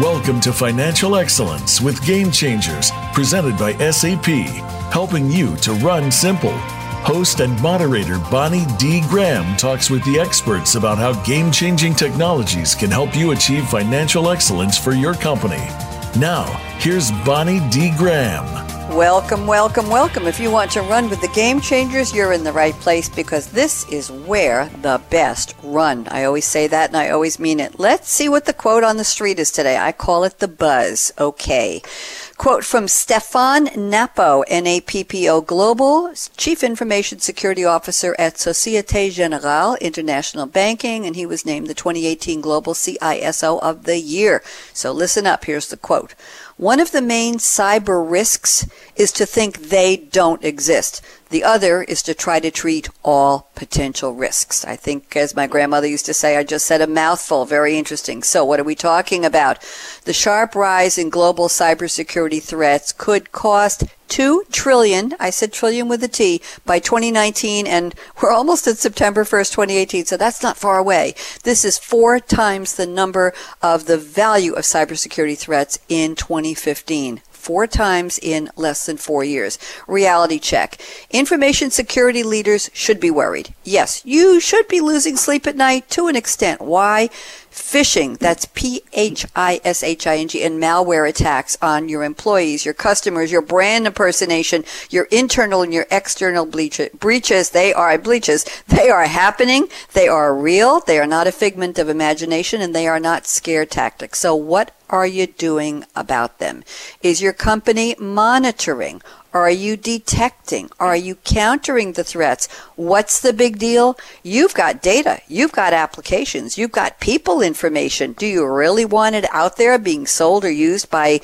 Welcome to Financial Excellence with Game Changers, presented by SAP, helping you to run simple. Host and moderator Bonnie D. Graham talks with the experts about how game changing technologies can help you achieve financial excellence for your company. Now, here's Bonnie D. Graham. Welcome, welcome, welcome. If you want to run with the game changers, you're in the right place because this is where the best run. I always say that and I always mean it. Let's see what the quote on the street is today. I call it the buzz. Okay. Quote from Stefan Nappo, NAPPO Global, Chief Information Security Officer at Societe Generale International Banking, and he was named the 2018 Global CISO of the Year. So listen up. Here's the quote. One of the main cyber risks is to think they don't exist. The other is to try to treat all potential risks. I think, as my grandmother used to say, I just said a mouthful. Very interesting. So, what are we talking about? The sharp rise in global cybersecurity threats could cost 2 trillion, I said trillion with a T, by 2019, and we're almost at September 1st, 2018, so that's not far away. This is four times the number of the value of cybersecurity threats in 2015 four times in less than four years. Reality check. Information security leaders should be worried. Yes, you should be losing sleep at night to an extent. Why? Phishing, that's P-H-I-S-H-I-N-G, and malware attacks on your employees, your customers, your brand impersonation, your internal and your external breaches, they are bleaches. They are happening. They are real. They are not a figment of imagination and they are not scare tactics. So what are you doing about them? Is your company monitoring? Are you detecting? Are you countering the threats? What's the big deal? You've got data. You've got applications. You've got people information. Do you really want it out there being sold or used by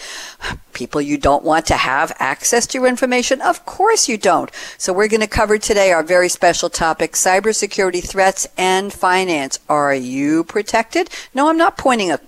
people you don't want to have access to your information? Of course you don't. So we're going to cover today our very special topic, cybersecurity threats and finance. Are you protected? No, I'm not pointing a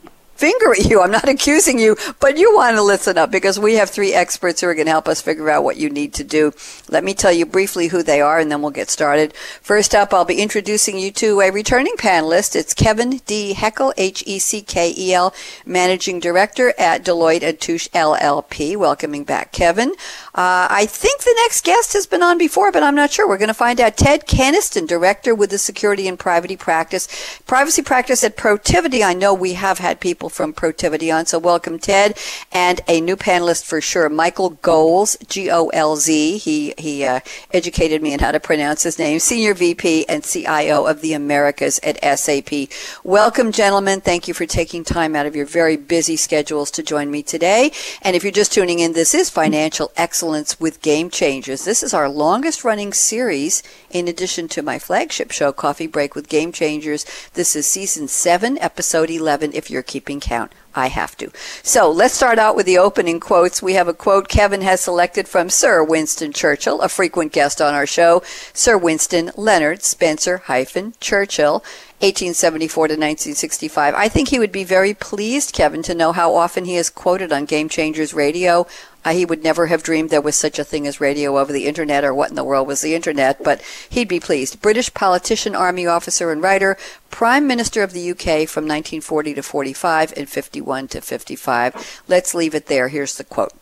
finger at you. I'm not accusing you, but you want to listen up because we have three experts who are going to help us figure out what you need to do. Let me tell you briefly who they are and then we'll get started. First up, I'll be introducing you to a returning panelist. It's Kevin D. Heckel, H-E-C-K-E-L, Managing Director at Deloitte and Touche LLP. Welcoming back Kevin. Uh, I think the next guest has been on before, but I'm not sure. We're going to find out. Ted Keniston, Director with the Security and Privacy Practice, Privacy Practice at Protiviti. I know we have had people from Protiviti on. So welcome, Ted, and a new panelist for sure, Michael Golz, G-O-L-Z. He he uh, educated me in how to pronounce his name. Senior VP and CIO of the Americas at SAP. Welcome, gentlemen. Thank you for taking time out of your very busy schedules to join me today. And if you're just tuning in, this is Financial Excellence with Game Changers. This is our longest running series in addition to my flagship show, Coffee Break with Game Changers. This is season seven, episode 11, if you're keeping count. I have to. So let's start out with the opening quotes. We have a quote Kevin has selected from Sir Winston Churchill, a frequent guest on our show. Sir Winston Leonard Spencer hyphen Churchill. 1874 to 1965. I think he would be very pleased, Kevin, to know how often he is quoted on Game Changers Radio. Uh, he would never have dreamed there was such a thing as radio over the internet or what in the world was the internet, but he'd be pleased. British politician, army officer, and writer, Prime Minister of the UK from 1940 to 45 and 51 to 55. Let's leave it there. Here's the quote.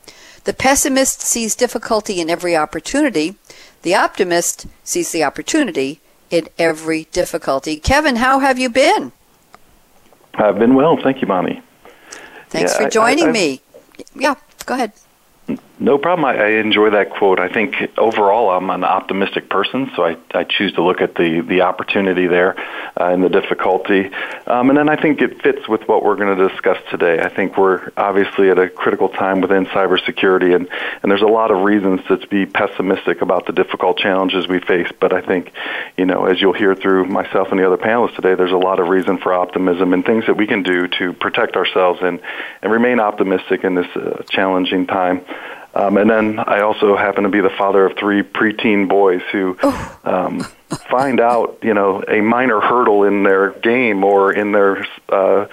The pessimist sees difficulty in every opportunity. The optimist sees the opportunity in every difficulty. Kevin, how have you been? I've been well, thank you, Bonnie. Thanks yeah, for joining I, me. Yeah, go ahead. No problem. I, I enjoy that quote. I think overall I'm an optimistic person, so I, I choose to look at the, the opportunity there uh, and the difficulty. Um, and then I think it fits with what we're going to discuss today. I think we're obviously at a critical time within cybersecurity, and, and there's a lot of reasons to be pessimistic about the difficult challenges we face. But I think, you know, as you'll hear through myself and the other panelists today, there's a lot of reason for optimism and things that we can do to protect ourselves and, and remain optimistic in this uh, challenging time. Um, and then I also happen to be the father of three preteen boys who um, find out, you know, a minor hurdle in their game or in their uh,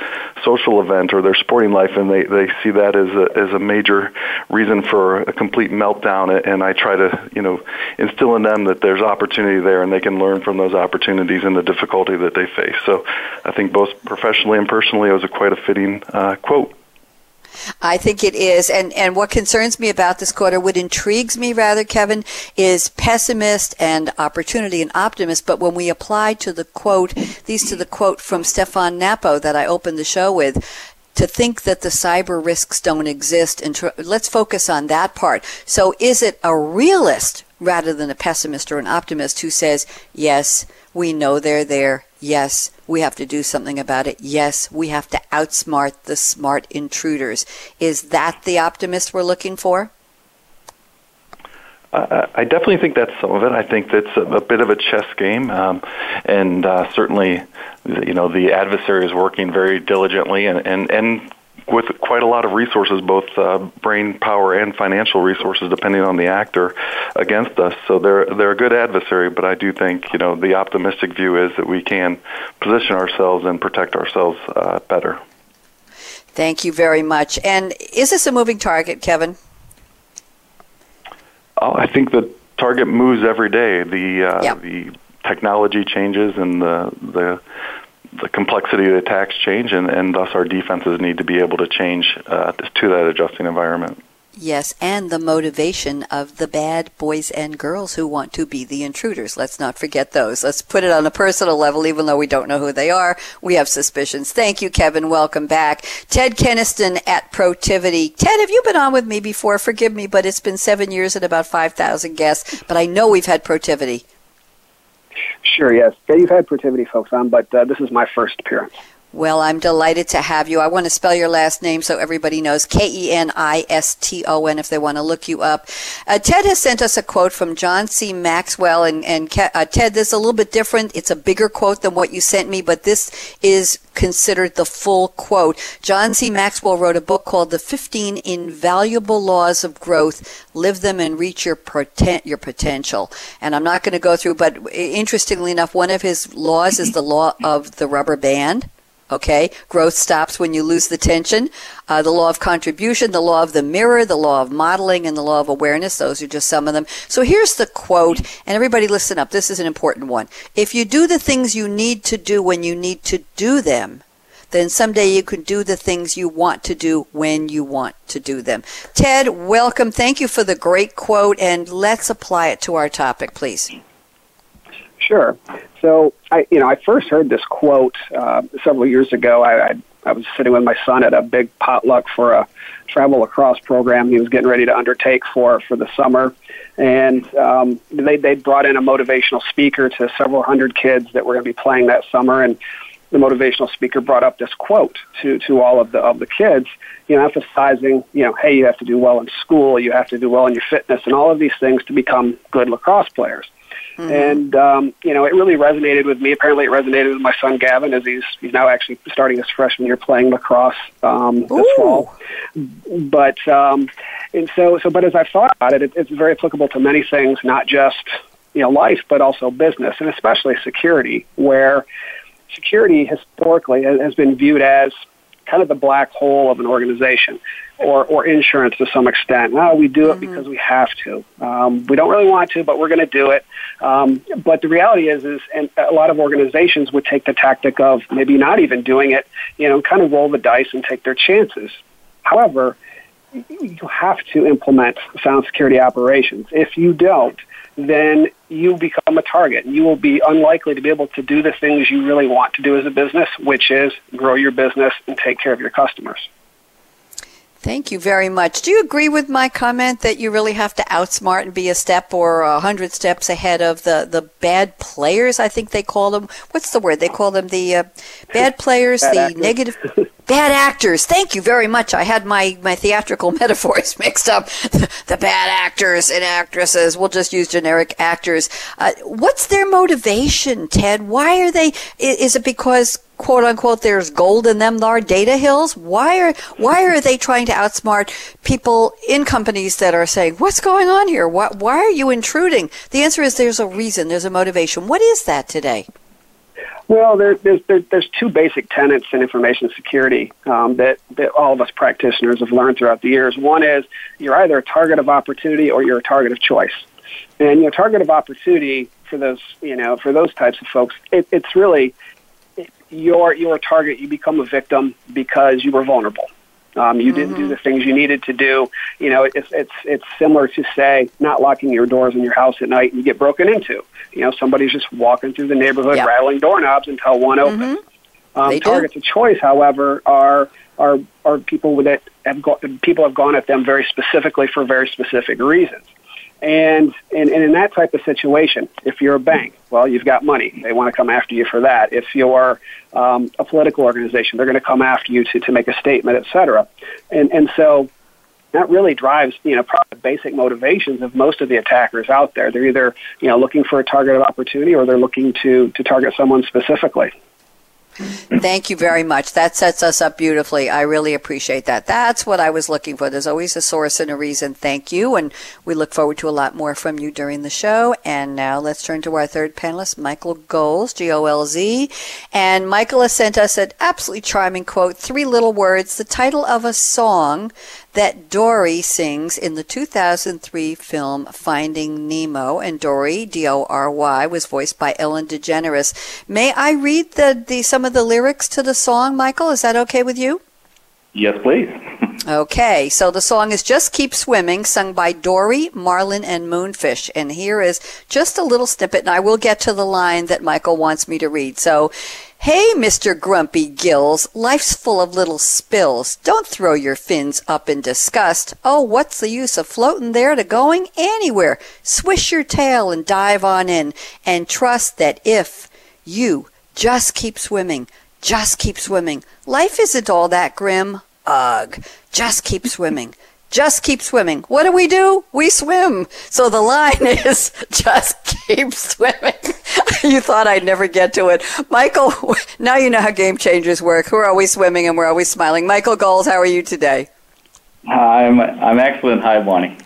social event or their sporting life, and they, they see that as a, as a major reason for a complete meltdown. And I try to, you know, instill in them that there's opportunity there and they can learn from those opportunities and the difficulty that they face. So I think both professionally and personally, it was a quite a fitting uh, quote. I think it is. And, and what concerns me about this quarter, what intrigues me rather, Kevin, is pessimist and opportunity and optimist. But when we apply to the quote, these to the quote from Stefan Nappo that I opened the show with, to think that the cyber risks don't exist and tr- let's focus on that part. So is it a realist rather than a pessimist or an optimist who says, yes, we know they're there. Yes, we have to do something about it. Yes, we have to outsmart the smart intruders. Is that the optimist we're looking for? I definitely think that's some of it. I think that's a, a bit of a chess game, um, and uh, certainly, you know, the adversary is working very diligently and, and, and with quite a lot of resources, both uh, brain power and financial resources, depending on the actor, against us. So they're they're a good adversary, but I do think you know the optimistic view is that we can position ourselves and protect ourselves uh, better. Thank you very much. And is this a moving target, Kevin? Oh, I think the target moves every day. The uh, the technology changes and the the the complexity of the attacks change, and, and thus our defenses need to be able to change uh, to that adjusting environment. Yes, and the motivation of the bad boys and girls who want to be the intruders. Let's not forget those. Let's put it on a personal level, even though we don't know who they are. We have suspicions. Thank you, Kevin. Welcome back. Ted Keniston at Protiviti. Ted, have you been on with me before? Forgive me, but it's been seven years and about 5,000 guests, but I know we've had Protiviti. Sure, yes. Yeah, you've had Protiviti folks on, but uh, this is my first appearance. Well, I'm delighted to have you. I want to spell your last name so everybody knows K E N I S T O N if they want to look you up. Uh, Ted has sent us a quote from John C. Maxwell, and, and uh, Ted, this is a little bit different. It's a bigger quote than what you sent me, but this is considered the full quote. John C. Maxwell wrote a book called The 15 Invaluable Laws of Growth. Live them and reach your, poten- your potential. And I'm not going to go through, but interestingly enough, one of his laws is the law of the rubber band. Okay, growth stops when you lose the tension. Uh, the law of contribution, the law of the mirror, the law of modeling, and the law of awareness. Those are just some of them. So here's the quote, and everybody listen up. This is an important one. If you do the things you need to do when you need to do them, then someday you can do the things you want to do when you want to do them. Ted, welcome. Thank you for the great quote, and let's apply it to our topic, please. Sure. So I, you know, I first heard this quote uh, several years ago. I, I, I was sitting with my son at a big potluck for a travel lacrosse program he was getting ready to undertake for for the summer, and um, they they brought in a motivational speaker to several hundred kids that were going to be playing that summer, and the motivational speaker brought up this quote to to all of the of the kids, you know, emphasizing, you know, hey, you have to do well in school, you have to do well in your fitness, and all of these things to become good lacrosse players. Mm-hmm. And um, you know, it really resonated with me. Apparently, it resonated with my son Gavin, as he's he's now actually starting his freshman year playing lacrosse um, this Ooh. fall. But um, and so so, but as I thought about it, it, it's very applicable to many things, not just you know life, but also business, and especially security, where security historically has been viewed as kind of the black hole of an organization or, or insurance to some extent. No, we do it mm-hmm. because we have to. Um, we don't really want to, but we're going to do it. Um, but the reality is, is, and a lot of organizations would take the tactic of maybe not even doing it, you know, kind of roll the dice and take their chances. However, you have to implement sound security operations. If you don't, then you become a target. You will be unlikely to be able to do the things you really want to do as a business, which is grow your business and take care of your customers. Thank you very much. Do you agree with my comment that you really have to outsmart and be a step or a hundred steps ahead of the, the bad players? I think they call them. What's the word? They call them the uh, bad players, bad the actors. negative bad actors. Thank you very much. I had my, my theatrical metaphors mixed up. The, the bad actors and actresses. We'll just use generic actors. Uh, what's their motivation, Ted? Why are they? Is it because quote unquote there's gold in them there data hills? Why are why are they trying to outsmart people in companies that are saying what's going on here? Why, why are you intruding? The answer is there's a reason there's a motivation. What is that today? Well, there, there's there, there's two basic tenets in information security um, that that all of us practitioners have learned throughout the years. One is you're either a target of opportunity or you're a target of choice. And your target of opportunity for those you know for those types of folks, it, it's really you're you're a target. You become a victim because you were vulnerable. Um, you mm-hmm. didn't do mm-hmm. the things you needed to do. You know, it's it's it's similar to say not locking your doors in your house at night and you get broken into. You know, somebody's just walking through the neighborhood yep. rattling doorknobs until one opens. Mm-hmm. Um, targets do. of choice, however, are are are people that have go- people have gone at them very specifically for very specific reasons. And, and, and in that type of situation, if you're a bank, well, you've got money. They want to come after you for that. If you're um, a political organization, they're going to come after you to, to make a statement, et cetera. And, and so that really drives, you know, probably the basic motivations of most of the attackers out there. They're either, you know, looking for a target of opportunity or they're looking to, to target someone specifically. Thank you very much. That sets us up beautifully. I really appreciate that. That's what I was looking for. There's always a source and a reason. Thank you. And we look forward to a lot more from you during the show. And now let's turn to our third panelist, Michael Golz, G O L Z. And Michael has sent us an absolutely charming quote, three little words, the title of a song that Dory sings in the 2003 film Finding Nemo. And Dory, D-O-R-Y, was voiced by Ellen DeGeneres. May I read the, the some of the lyrics to the song, Michael? Is that okay with you? Yes, please. okay, so the song is Just Keep Swimming, sung by Dory, Marlin, and Moonfish. And here is just a little snippet, and I will get to the line that Michael wants me to read. So Hey, Mr. Grumpy Gills, life's full of little spills. Don't throw your fins up in disgust. Oh, what's the use of floating there to going anywhere? Swish your tail and dive on in and trust that if you just keep swimming, just keep swimming, life isn't all that grim. Ugh, just keep swimming just keep swimming. What do we do? We swim. So the line is just keep swimming. you thought I'd never get to it. Michael, now you know how game changers work. We're always swimming and we're always smiling. Michael Golz, how are you today? I'm, I'm excellent. Hi, Bonnie.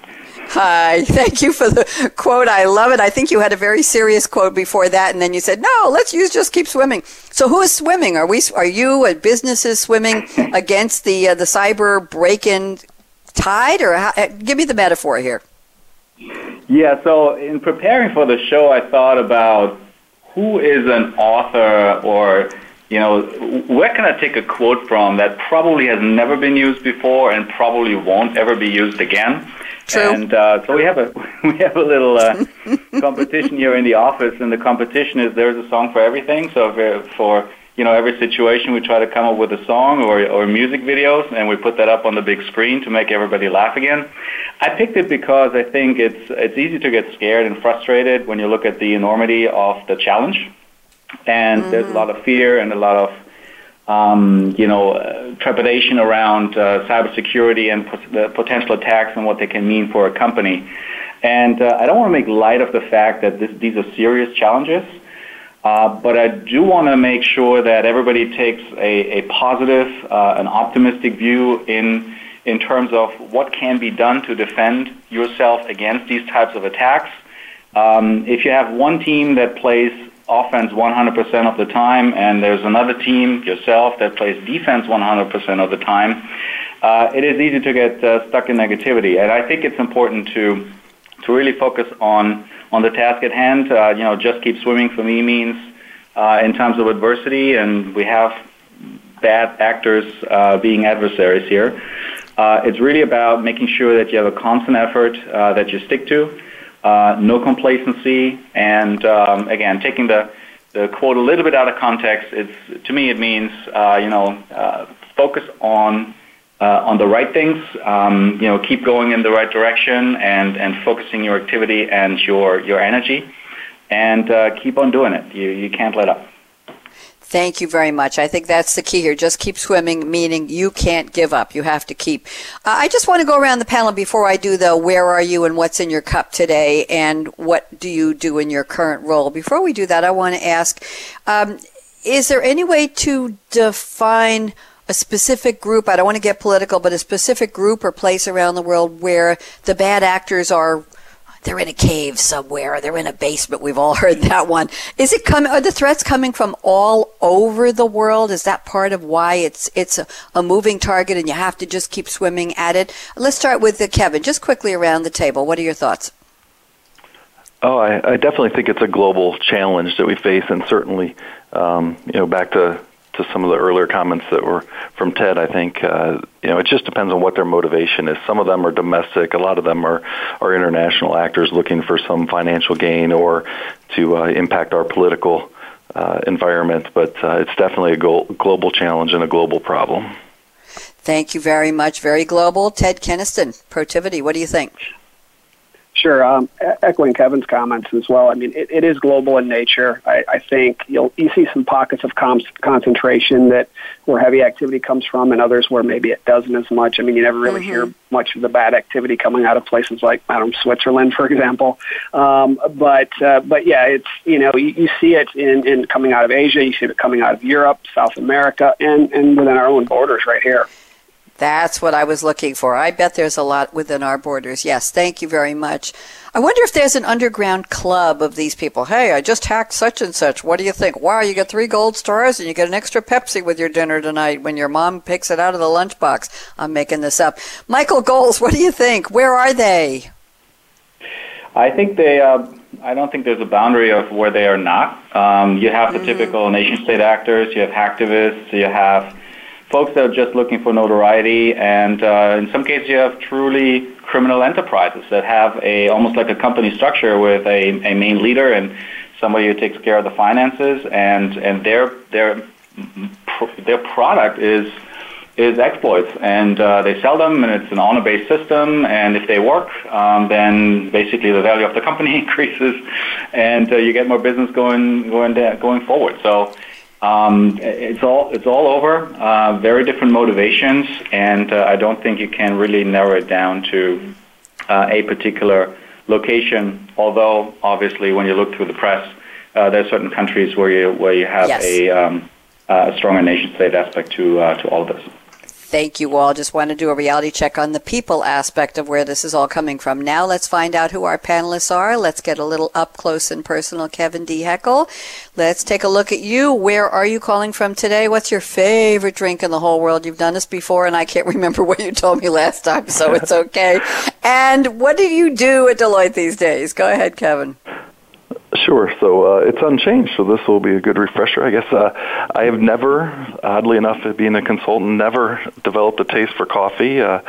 Hi. Thank you for the quote. I love it. I think you had a very serious quote before that, and then you said, "No, let's use just keep swimming." So, who is swimming? Are we? Are you? Are businesses swimming against the uh, the cyber break-in tide, or how, uh, give me the metaphor here. Yeah, so in preparing for the show, I thought about who is an author or you know, where can I take a quote from that probably has never been used before and probably won't ever be used again? True. And uh, so we have a we have a little uh, competition here in the office, and the competition is there's a song for everything. So for, for you know, every situation we try to come up with a song or, or music videos and we put that up on the big screen to make everybody laugh again. I picked it because I think it's, it's easy to get scared and frustrated when you look at the enormity of the challenge. And mm-hmm. there's a lot of fear and a lot of, um, you know, uh, trepidation around uh, cybersecurity and the potential attacks and what they can mean for a company. And uh, I don't want to make light of the fact that this, these are serious challenges. Uh, but I do want to make sure that everybody takes a, a positive, uh, an optimistic view in in terms of what can be done to defend yourself against these types of attacks. Um, if you have one team that plays offense 100% of the time, and there's another team, yourself, that plays defense 100% of the time, uh, it is easy to get uh, stuck in negativity. And I think it's important to to really focus on on the task at hand. Uh, you know, just keep swimming for me means uh, in times of adversity, and we have bad actors uh, being adversaries here. Uh, it's really about making sure that you have a constant effort uh, that you stick to, uh, no complacency, and um, again, taking the the quote a little bit out of context. It's to me it means uh, you know uh, focus on uh, on the right things. Um, you know, keep going in the right direction and, and focusing your activity and your, your energy, and uh, keep on doing it. You, you can't let up. Thank you very much. I think that's the key here. Just keep swimming, meaning you can't give up. You have to keep. Uh, I just want to go around the panel before I do though. where are you and what's in your cup today and what do you do in your current role. Before we do that, I want to ask um, is there any way to define a specific group, I don't want to get political, but a specific group or place around the world where the bad actors are they're in a cave somewhere, they're in a basement. We've all heard that one. Is it coming? Are the threats coming from all over the world? Is that part of why it's it's a, a moving target and you have to just keep swimming at it? Let's start with uh, Kevin. Just quickly around the table. What are your thoughts? Oh, I, I definitely think it's a global challenge that we face, and certainly, um, you know, back to to some of the earlier comments that were from Ted, I think uh, you know it just depends on what their motivation is. Some of them are domestic. A lot of them are are international actors looking for some financial gain or to uh, impact our political uh, environment. But uh, it's definitely a go- global challenge and a global problem. Thank you very much. Very global. Ted Keniston, Protiviti, what do you think? Sure. Um, echoing Kevin's comments as well. I mean, it, it is global in nature. I, I think you'll you see some pockets of com- concentration that where heavy activity comes from, and others where maybe it doesn't as much. I mean, you never really mm-hmm. hear much of the bad activity coming out of places like I don't know, Switzerland, for example. Um, but uh, but yeah, it's you know you, you see it in, in coming out of Asia, you see it coming out of Europe, South America, and and within our own borders right here. That's what I was looking for. I bet there's a lot within our borders. Yes, thank you very much. I wonder if there's an underground club of these people. Hey, I just hacked such and such. What do you think? Wow, you get three gold stars and you get an extra Pepsi with your dinner tonight when your mom picks it out of the lunchbox. I'm making this up. Michael Golz, what do you think? Where are they? I think they. Uh, I don't think there's a boundary of where they are not. Um, you have the mm-hmm. typical nation state actors. You have hacktivists. You have folks that are just looking for notoriety, and uh, in some cases, you have truly criminal enterprises that have a almost like a company structure with a, a main leader and somebody who takes care of the finances, and and their their their product is is exploits, and uh, they sell them, and it's an honor-based system. And if they work, um, then basically the value of the company increases, and uh, you get more business going going going forward. So um, it's all it's all over. Uh, very different motivations, and uh, I don't think you can really narrow it down to uh, a particular location. Although, obviously, when you look through the press, uh, there are certain countries where you where you have yes. a, um, a stronger nation state aspect to uh, to all of this. Thank you all. Just want to do a reality check on the people aspect of where this is all coming from. Now let's find out who our panelists are. Let's get a little up close and personal. Kevin D. Heckel, let's take a look at you. Where are you calling from today? What's your favorite drink in the whole world? You've done this before, and I can't remember what you told me last time, so it's okay. and what do you do at Deloitte these days? Go ahead, Kevin. Sure. So uh, it's unchanged. So this will be a good refresher, I guess. Uh, I have never, oddly enough, being a consultant, never developed a taste for coffee. Uh,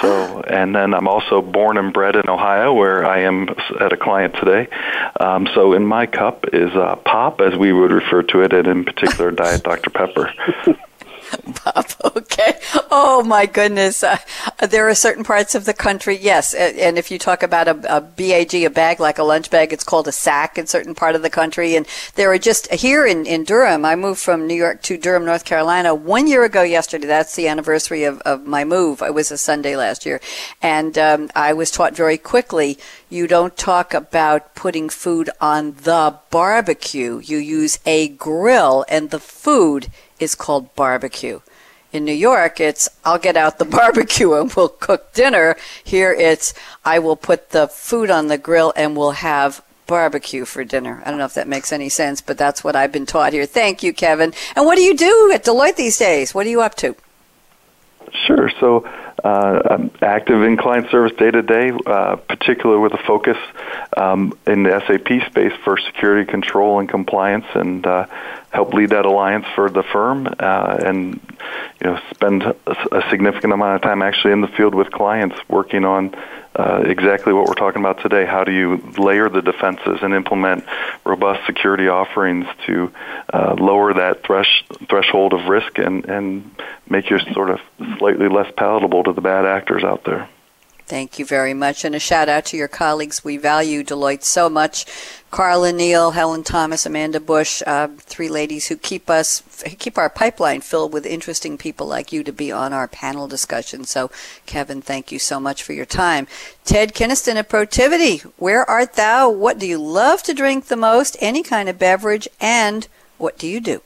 so, and then I'm also born and bred in Ohio, where I am at a client today. Um, so in my cup is uh, pop, as we would refer to it, and in particular, Diet Dr Pepper. Bob, okay. Oh my goodness. Uh, there are certain parts of the country, yes. And if you talk about a, a BAG, a bag like a lunch bag, it's called a sack in certain part of the country. And there are just here in, in Durham, I moved from New York to Durham, North Carolina one year ago yesterday. That's the anniversary of, of my move. It was a Sunday last year. And um, I was taught very quickly you don't talk about putting food on the barbecue. You use a grill and the food is called barbecue. In New York, it's I'll get out the barbecue and we'll cook dinner. Here it's I will put the food on the grill and we'll have barbecue for dinner. I don't know if that makes any sense, but that's what I've been taught here. Thank you, Kevin. And what do you do at Deloitte these days? What are you up to? Sure. So uh, I'm active in client service day to day, uh, particularly with a focus um, in the SAP space for security control and compliance, and uh, help lead that alliance for the firm, uh, and you know spend a, a significant amount of time actually in the field with clients working on uh, exactly what we're talking about today. How do you layer the defenses and implement robust security offerings to uh, lower that thresh, threshold of risk and, and make you sort of slightly less palatable to the bad actors out there? Thank you very much. And a shout out to your colleagues. We value Deloitte so much. Carla Neal, Helen Thomas, Amanda Bush, uh, three ladies who keep us, keep our pipeline filled with interesting people like you to be on our panel discussion. So, Kevin, thank you so much for your time. Ted Keniston at Protiviti, where art thou? What do you love to drink the most? Any kind of beverage? And what do you do?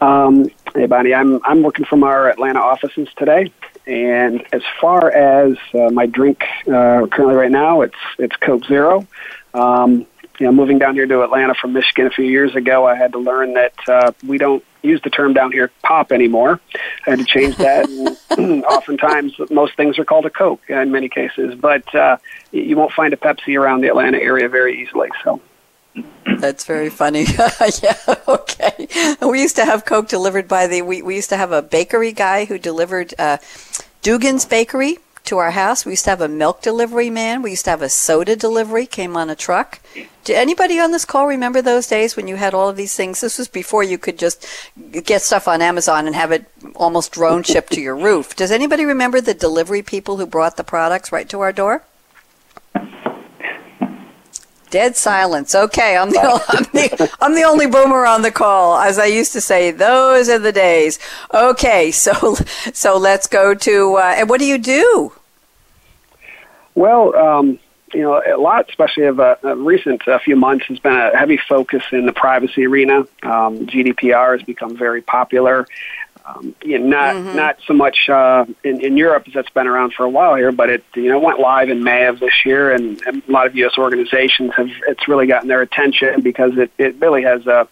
Um, hey, Bonnie, I'm, I'm working from our Atlanta offices today. And as far as uh, my drink uh, currently right now, it's it's Coke Zero. Um, you know, moving down here to Atlanta from Michigan a few years ago, I had to learn that uh, we don't use the term down here pop anymore. I had to change that. and oftentimes, most things are called a Coke in many cases, but uh, you won't find a Pepsi around the Atlanta area very easily. So that's very funny. yeah, okay. We used to have Coke delivered by the, we, we used to have a bakery guy who delivered uh, Dugan's Bakery to our house. We used to have a milk delivery man. We used to have a soda delivery, came on a truck. Did anybody on this call remember those days when you had all of these things? This was before you could just get stuff on Amazon and have it almost drone shipped to your roof. Does anybody remember the delivery people who brought the products right to our door? Dead silence. Okay, I'm the, I'm the, I'm the only boomer on the call. As I used to say, those are the days. Okay, so so let's go to uh, and what do you do? Well, um, you know, a lot, especially of a, a recent uh, few months, has been a heavy focus in the privacy arena. Um, GDPR has become very popular. Um, you know, not mm-hmm. not so much uh, in, in Europe as that's been around for a while here, but it you know went live in May of this year, and, and a lot of U.S. organizations have it's really gotten their attention because it, it really has a,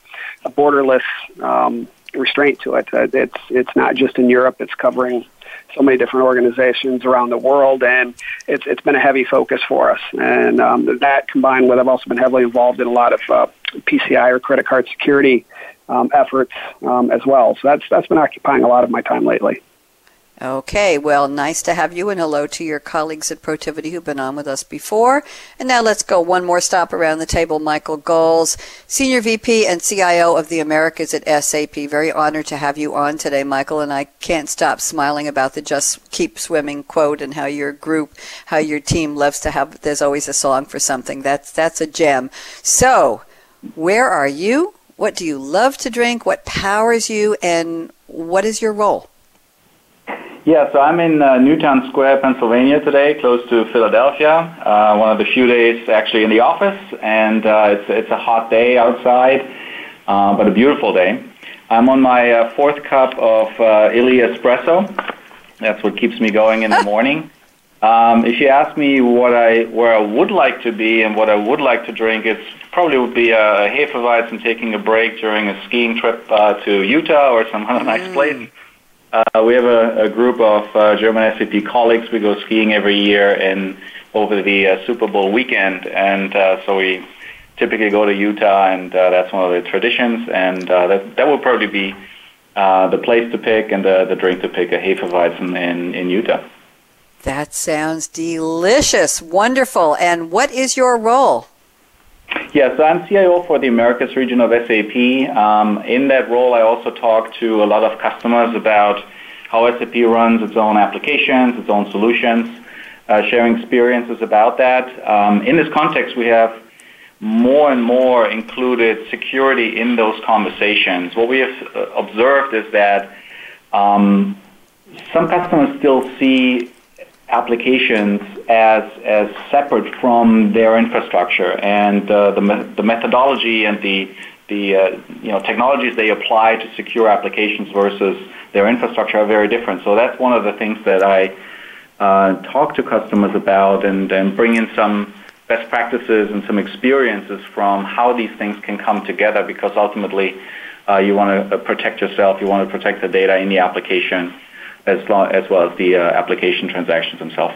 a borderless um, restraint to it. Uh, it's it's not just in Europe; it's covering so many different organizations around the world, and it's it's been a heavy focus for us. And um, that combined with I've also been heavily involved in a lot of uh, PCI or credit card security um, efforts um, as well. So that's that's been occupying a lot of my time lately. Okay, well, nice to have you, and hello to your colleagues at Protiviti who've been on with us before. And now let's go one more stop around the table. Michael Golz, Senior VP and CIO of the Americas at SAP. Very honored to have you on today, Michael, and I can't stop smiling about the Just Keep Swimming quote and how your group, how your team loves to have, there's always a song for something. That's, that's a gem. So, where are you? What do you love to drink? What powers you? And what is your role? Yeah, so I'm in uh, Newtown Square, Pennsylvania today, close to Philadelphia. Uh, one of the few days actually in the office, and uh, it's it's a hot day outside, uh, but a beautiful day. I'm on my uh, fourth cup of uh, Illy espresso. That's what keeps me going in the morning. Um, if you ask me what I where I would like to be and what I would like to drink, it's probably would be a Hefeweizen taking a break during a skiing trip uh, to Utah or some other nice mm. place. Uh, we have a, a group of uh, German SAP colleagues. We go skiing every year and over the uh, Super Bowl weekend, and uh, so we typically go to Utah, and uh, that's one of the traditions. And uh, that that would probably be uh, the place to pick and the, the drink to pick, a Hefeweizen in in Utah. That sounds delicious. Wonderful. And what is your role? Yes, so I'm CIO for the Americas region of SAP. Um, in that role, I also talk to a lot of customers about how SAP runs its own applications, its own solutions, uh, sharing experiences about that. Um, in this context, we have more and more included security in those conversations. What we have uh, observed is that um, some customers still see applications as as separate from their infrastructure and uh, the me- the methodology and the the uh, you know technologies they apply to secure applications versus their infrastructure are very different. So that's one of the things that I uh, talk to customers about and and bring in some best practices and some experiences from how these things can come together because ultimately uh, you want to protect yourself, you want to protect the data in the application as, long, as well as the uh, application transactions themselves.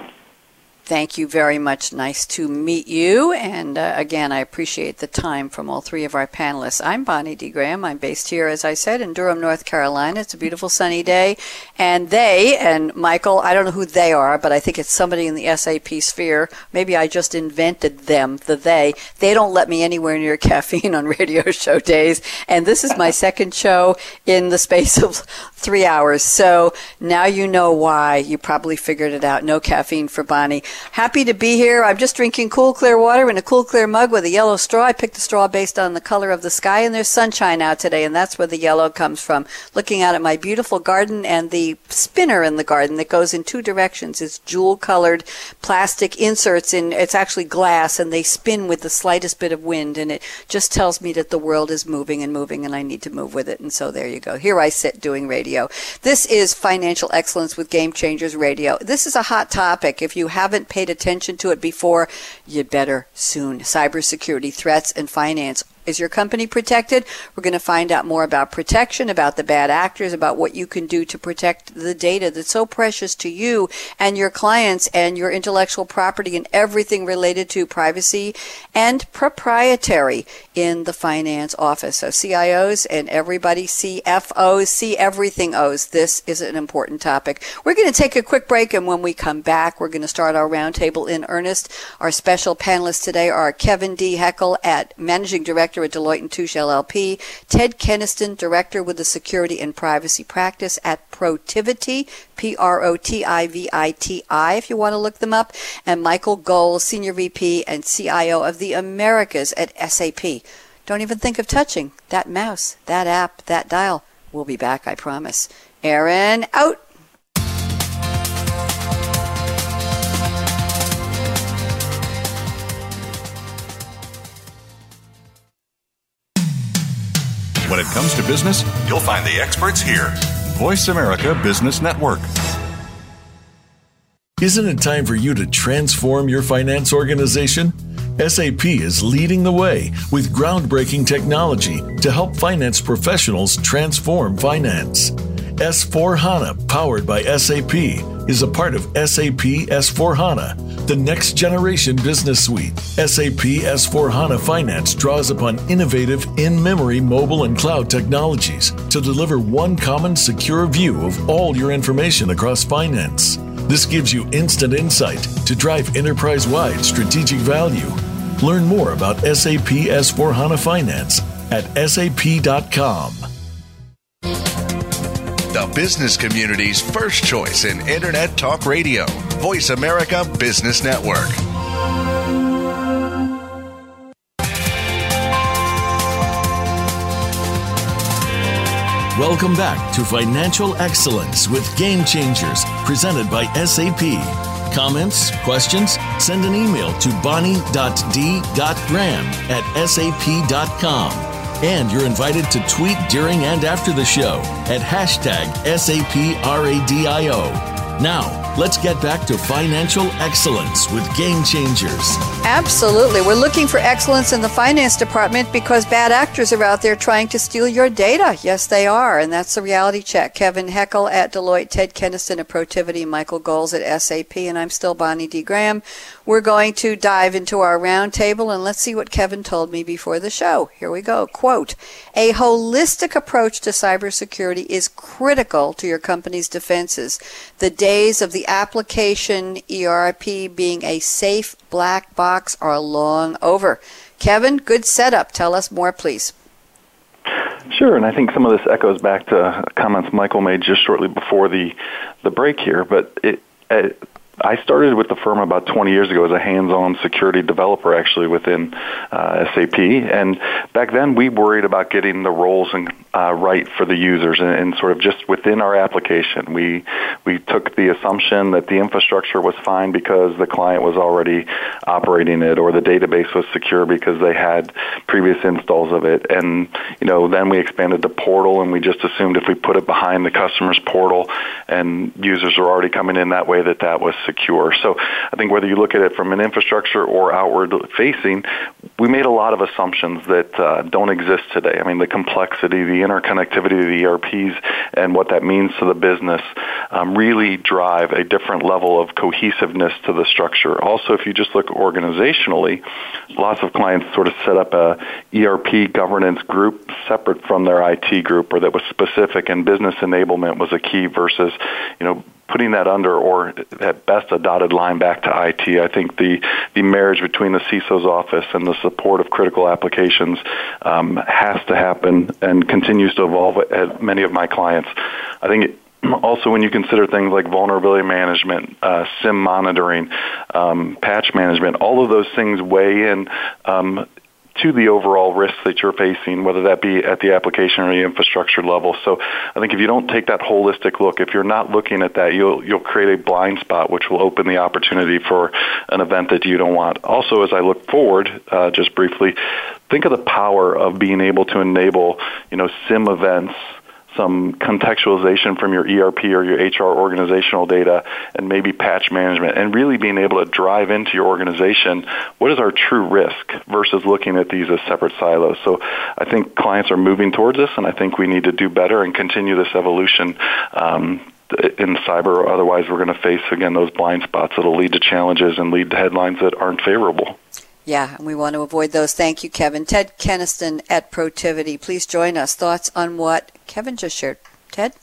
Thank you very much. Nice to meet you. And uh, again, I appreciate the time from all three of our panelists. I'm Bonnie D. Graham. I'm based here, as I said, in Durham, North Carolina. It's a beautiful sunny day. And they, and Michael, I don't know who they are, but I think it's somebody in the SAP sphere. Maybe I just invented them, the they. They don't let me anywhere near caffeine on radio show days. And this is my second show in the space of three hours. So now you know why. You probably figured it out. No caffeine for Bonnie. Happy to be here. I'm just drinking cool, clear water in a cool, clear mug with a yellow straw. I picked the straw based on the color of the sky, and there's sunshine out today, and that's where the yellow comes from. Looking out at my beautiful garden and the spinner in the garden that goes in two directions. It's jewel colored plastic inserts in, it's actually glass, and they spin with the slightest bit of wind, and it just tells me that the world is moving and moving, and I need to move with it. And so there you go. Here I sit doing radio. This is Financial Excellence with Game Changers Radio. This is a hot topic. If you haven't haven't paid attention to it before, you better soon. Cybersecurity threats and finance Is your company protected? We're going to find out more about protection, about the bad actors, about what you can do to protect the data that's so precious to you and your clients and your intellectual property and everything related to privacy and proprietary in the finance office. So CIOs and everybody CFOs, see everything O's. This is an important topic. We're going to take a quick break and when we come back, we're going to start our roundtable in earnest. Our special panelists today are Kevin D. Heckel at Managing Director at Deloitte & Touche LLP, Ted Keniston, Director with the Security and Privacy Practice at Protiviti, P-R-O-T-I-V-I-T-I, if you want to look them up, and Michael Golz, Senior VP and CIO of the Americas at SAP. Don't even think of touching that mouse, that app, that dial. We'll be back, I promise. Aaron, out. When it comes to business, you'll find the experts here. Voice America Business Network. Isn't it time for you to transform your finance organization? SAP is leading the way with groundbreaking technology to help finance professionals transform finance. S4 HANA, powered by SAP, is a part of SAP S4 HANA, the next generation business suite. SAP S4 HANA Finance draws upon innovative in memory mobile and cloud technologies to deliver one common secure view of all your information across finance. This gives you instant insight to drive enterprise wide strategic value. Learn more about SAP S4 HANA Finance at sap.com. The business community's first choice in Internet Talk Radio, Voice America Business Network. Welcome back to Financial Excellence with Game Changers, presented by SAP. Comments, questions? Send an email to bonnie.d.graham at sap.com. And you're invited to tweet during and after the show at hashtag SAPRADIO. Now, let's get back to financial excellence with Game Changers. Absolutely. We're looking for excellence in the finance department because bad actors are out there trying to steal your data. Yes, they are. And that's the reality check. Kevin Heckel at Deloitte, Ted Keniston at Protiviti, Michael Golz at SAP, and I'm still Bonnie D. Graham. We're going to dive into our roundtable and let's see what Kevin told me before the show. Here we go. Quote, a holistic approach to cybersecurity is critical to your company's defenses. The days of the application ERP being a safe black box are long over. Kevin, good setup. Tell us more, please. Sure, and I think some of this echoes back to comments Michael made just shortly before the the break here. But it, it I started with the firm about 20 years ago as a hands-on security developer, actually within uh, SAP. And back then, we worried about getting the roles and, uh, right for the users, and, and, sort of just within our application, we we took the assumption that the infrastructure was fine because the client was already operating it, or the database was secure because they had previous installs of it. And you know, then we expanded to portal, and we just assumed if we put it behind the customer's portal, and users were already coming in that way, that that was secure. So I think whether you look at it from an infrastructure or outward facing, we made a lot of assumptions that uh, don't exist today. I mean, the complexity, the interconnectivity of the ERPs, and what that means to the business um, really drive a different level of cohesiveness to the structure. Also, if you just look organizationally, lots of clients sort of set up a ERP governance group separate from their IT group, or that was specific, and business enablement was a key versus, you know, putting that under, or at best, a dotted line back to IT. I think the the marriage between the CISO's office and the support of critical applications um, has to happen and continues to evolve at many of my clients. I think. It, also, when you consider things like vulnerability management, uh, SIEM monitoring, um, patch management, all of those things weigh in um, to the overall risks that you're facing, whether that be at the application or the infrastructure level. So I think if you don't take that holistic look, if you're not looking at that, you'll you'll create a blind spot, which will open the opportunity for an event that you don't want. Also, as I look forward, uh, just briefly, think of the power of being able to enable, you know, SIEM events some contextualization from your ERP or your HR organizational data, and maybe patch management, and really being able to drive into your organization what is our true risk versus looking at these as separate silos. So I think clients are moving towards this, and I think we need to do better and continue this evolution. Um, in cyber, otherwise we're going to face again those blind spots that'll lead to challenges and lead to headlines that aren't favorable. Yeah, and we want to avoid those. Thank you, Kevin. Ted Keniston at Protiviti. Please join us. Thoughts on what Kevin just shared. Ted?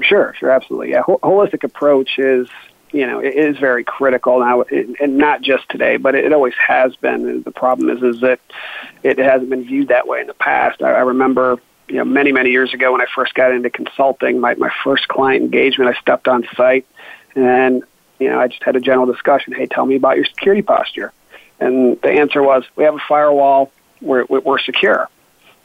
Sure, sure, absolutely. Yeah, holistic approach is you know it is very critical now, and not just today, but it always has been. And the problem is, is that it hasn't been viewed that way in the past. I, remember, you know, many many years ago when I first got into consulting, my my first client engagement, I stepped on site, and you know, I just had a general discussion. Hey, tell me about your security posture, and the answer was, we have a firewall, we're we're secure.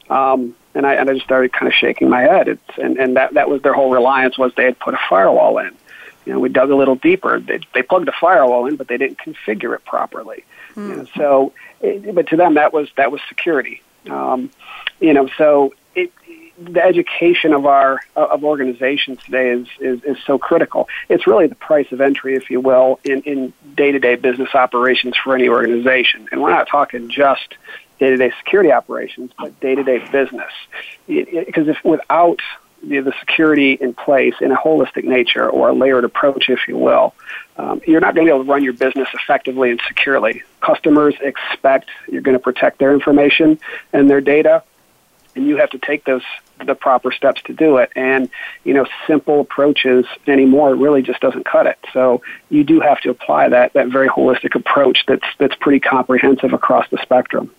Um, and I and I just started kind of shaking my head. It's and and that that was their whole reliance was they had put a firewall in. You know, we dug a little deeper. They they plugged a firewall in, but they didn't configure it properly. Mm. You know, so, it, but to them that was that was security. Um, you know, so it, the education of our of organizations today is, is is so critical. It's really the price of entry, if you will, in in day to day business operations for any organization. And we're not talking just day-to-day security operations, but day-to-day business. Because if without the, the security in place in a holistic nature or a layered approach, if you will, um, you're not going to be able to run your business effectively and securely. Customers expect you're going to protect their information and their data, and you have to take those the proper steps to do it. And you know, simple approaches anymore really just doesn't cut it. So you do have to apply that that very holistic approach that's that's pretty comprehensive across the spectrum.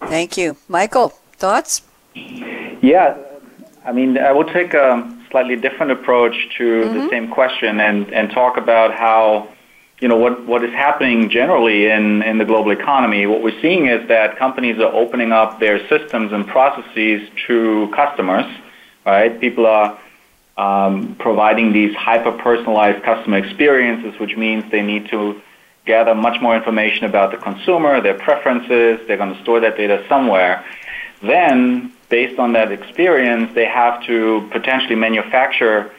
Thank you. Michael, thoughts? Yeah, I mean, I will take a slightly different approach to mm-hmm. the same question and, and talk about how, you know, what, what is happening generally in, in the global economy. What we're seeing is that companies are opening up their systems and processes to customers, right? People are um, providing these hyper-personalized customer experiences, which means they need to gather much more information about the consumer, their preferences. They're going to store that data somewhere. Then, based on that experience, they have to potentially manufacture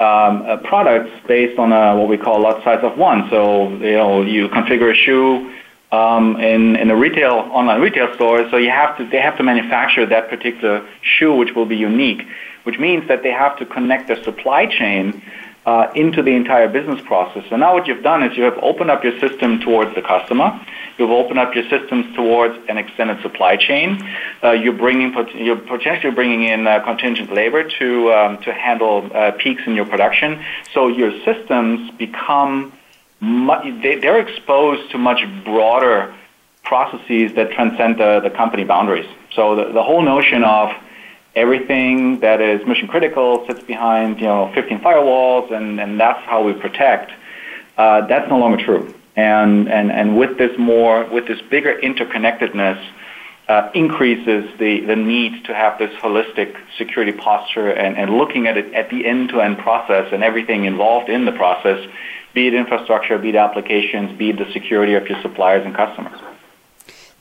um, uh, products based on a, what we call lot size of one. So, you know, you configure a shoe um, in in a retail online retail store. So you have to they have to manufacture that particular shoe, which will be unique. Which means that they have to connect their supply chain uh, into the entire business process. So now what you've done is you have opened up your system towards the customer. You've opened up your systems towards an extended supply chain. Uh, you're bringing you're potentially bringing in uh, contingent labor to um, to handle uh, peaks in your production. So your systems become they, they're exposed to much broader processes that transcend the, the company boundaries. So the, the whole notion of everything that is mission critical sits behind you know 15 firewalls and, and that's how we protect. Uh, that's no longer true. And, and, and with this more with this bigger interconnectedness uh, increases the, the need to have this holistic security posture and, and looking at it at the end-to-end process and everything involved in the process be it infrastructure be it applications be it the security of your suppliers and customers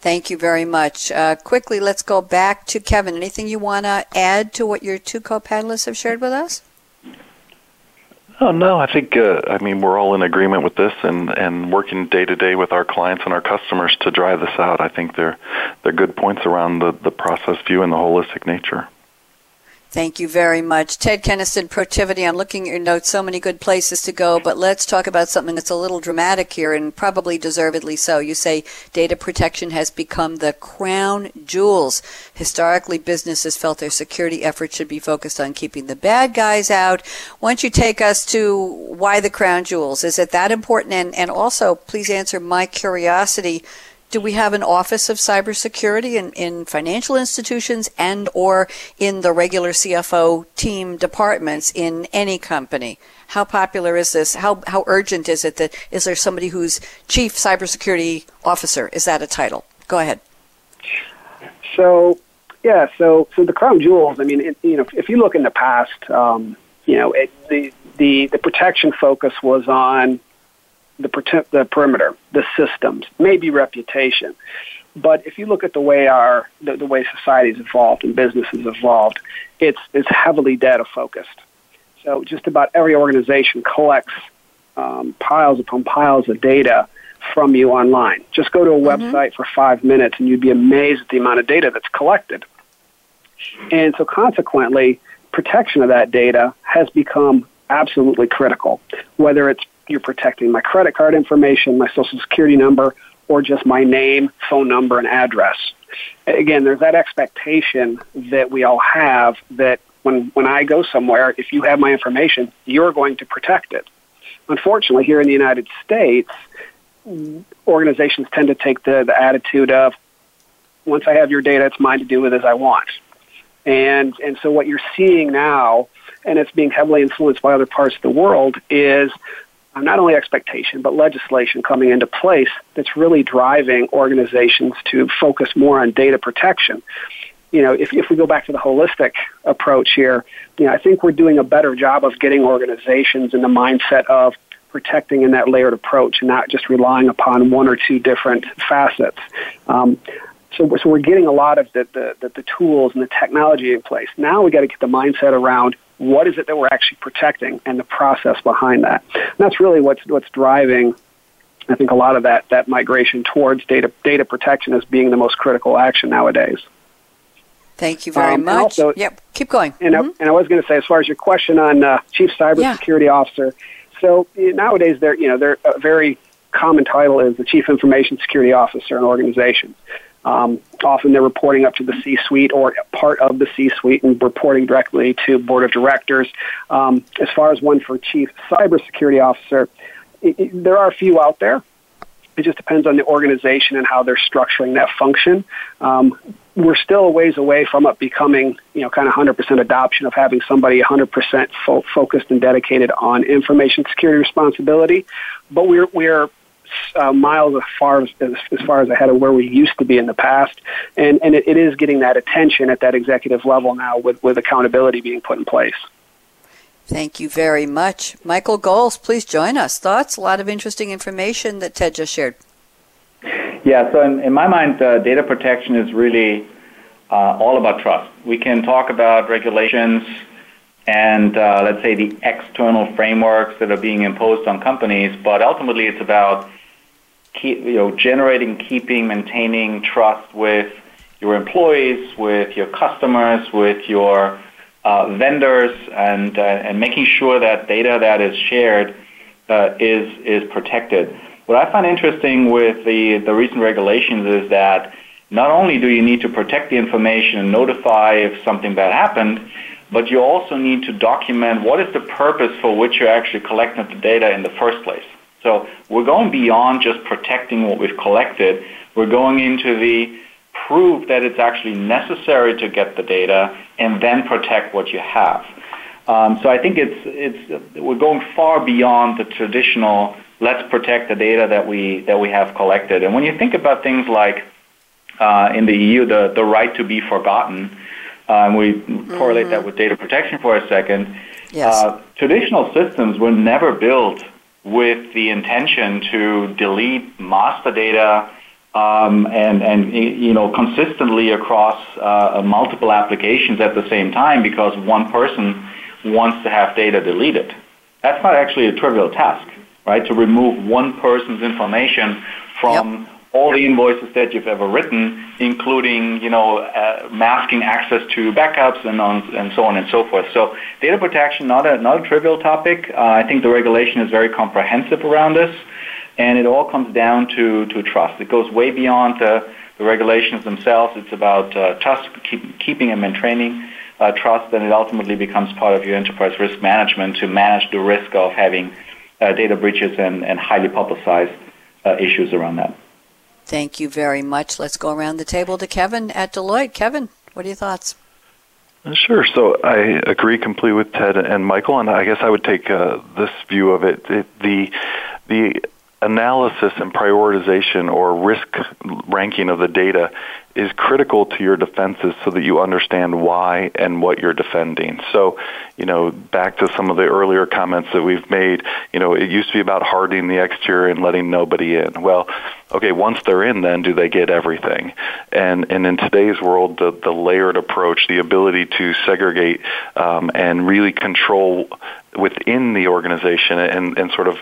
Thank you very much. Uh, quickly, let's go back to Kevin. Anything you want to add to what your two co-panelists have shared with us? Oh no, I think uh, I mean we're all in agreement with this and and working day to day with our clients and our customers to drive this out. I think they're they're good points around the the process view and the holistic nature. Thank you very much. Ted Keniston, Protiviti. I'm looking at your notes, so many good places to go, but let's talk about something that's a little dramatic here and probably deservedly so. You say data protection has become the crown jewels. Historically, businesses felt their security efforts should be focused on keeping the bad guys out. Why don't you take us to why the crown jewels? Is it that important? And, and also, please answer my curiosity do we have an office of cybersecurity in, in financial institutions and or in the regular CFO team departments in any company? How popular is this? How, how urgent is it that is there somebody who's chief cybersecurity officer? Is that a title? Go ahead. So, yeah, so so the crown jewels. I mean, it, you know, if you look in the past, um, you know, it, the the the protection focus was on the, per- the perimeter, the systems, maybe reputation. But if you look at the way our the, the way society's evolved and businesses have evolved, it's it's heavily data focused. So just about every organization collects um, piles upon piles of data from you online. Just go to a mm-hmm. website for five minutes, and you'd be amazed at the amount of data that's collected. And so, consequently, protection of that data has become absolutely critical. Whether it's you're protecting my credit card information, my social security number, or just my name, phone number, and address. Again, there's that expectation that we all have that when, when I go somewhere, if you have my information, you're going to protect it. Unfortunately, here in the United States, organizations tend to take the, the attitude of, once I have your data, it's mine to do with as I want. And, and so what you're seeing now, and it's being heavily influenced by other parts of the world, is not only expectation, but legislation coming into place that's really driving organizations to focus more on data protection. You know, if, if we go back to the holistic approach here, you know, I think we're doing a better job of getting organizations in the mindset of protecting in that layered approach and not just relying upon one or two different facets. Um, so, so we're getting a lot of the, the, the, the tools and the technology in place. Now we got to get the mindset around what is it that we're actually protecting and the process behind that. And that's really what's what's driving I think a lot of that that migration towards data data protection as being the most critical action nowadays. Thank you very um, much. Also, yep, keep going. And, mm-hmm. I, and I was going to say, as far as your question on uh, chief cybersecurity yeah. officer, so nowadays they're you know they're a very common title is the chief information security officer in organizations. Um, often they're reporting up to the C-suite or part of the C-suite and reporting directly to board of directors. Um, as far as one for chief cybersecurity officer, it, it, there are a few out there. It just depends on the organization and how they're structuring that function. Um, we're still a ways away from it becoming, you know, kind of 100% adoption of having somebody 100% fo- focused and dedicated on information security responsibility. But we're we're uh, miles as far as, as far as ahead of where we used to be in the past, and and it, it is getting that attention at that executive level now with with accountability being put in place. Thank you very much, Michael Golz. Please join us. Thoughts? A lot of interesting information that Ted just shared. Yeah. So in, in my mind, uh, data protection is really uh, all about trust. We can talk about regulations and uh, let's say the external frameworks that are being imposed on companies, but ultimately it's about keep, you know, generating, keeping, maintaining trust with your employees, with your customers, with your uh, vendors, and uh, and making sure that data that is shared uh, is is protected. What I find interesting with the the recent regulations is that not only do you need to protect the information and notify if something bad happened, but you also need to document what is the purpose for which you're actually collecting the data in the first place. So we're going beyond just protecting what we've collected. We're going into the proof that it's actually necessary to get the data and then protect what you have. Um, so I think it's it's we're going far beyond the traditional let's protect the data that we that we have collected. And when you think about things like uh, in the EU, the the right to be forgotten, and we mm-hmm. correlate that with data protection for a second. Yes. Uh, traditional systems were never built with the intention to delete master data um, and, and you know consistently across uh, multiple applications at the same time because one person wants to have data deleted. That's not actually a trivial task, right? To remove one person's information from yep all the invoices that you've ever written, including you know uh, masking access to backups and on and so on and so forth. So data protection not a not a trivial topic. Uh, I think the regulation is very comprehensive around this, and it all comes down to to trust. It goes way beyond the, the regulations themselves. It's about uh, trust, keep, keeping and maintaining uh, trust, and it ultimately becomes part of your enterprise risk management to manage the risk of having uh, data breaches and, and highly publicized uh, issues around that. Thank you very much. Let's go around the table to Kevin at Deloitte. Kevin, what are your thoughts? Uh, sure. So I agree completely with Ted and Michael, and I guess I would take uh, this view of it. it. The the analysis and prioritization or risk ranking of the data is critical to your defenses so that you understand why and what you're defending. So, you know, back to some of the earlier comments that we've made, you know, it used to be about hardening the exterior and letting nobody in. Well, okay, once they're in, then do they get everything? And and in today's world, the the layered approach, the ability to segregate um, and really control within the organization and, and sort of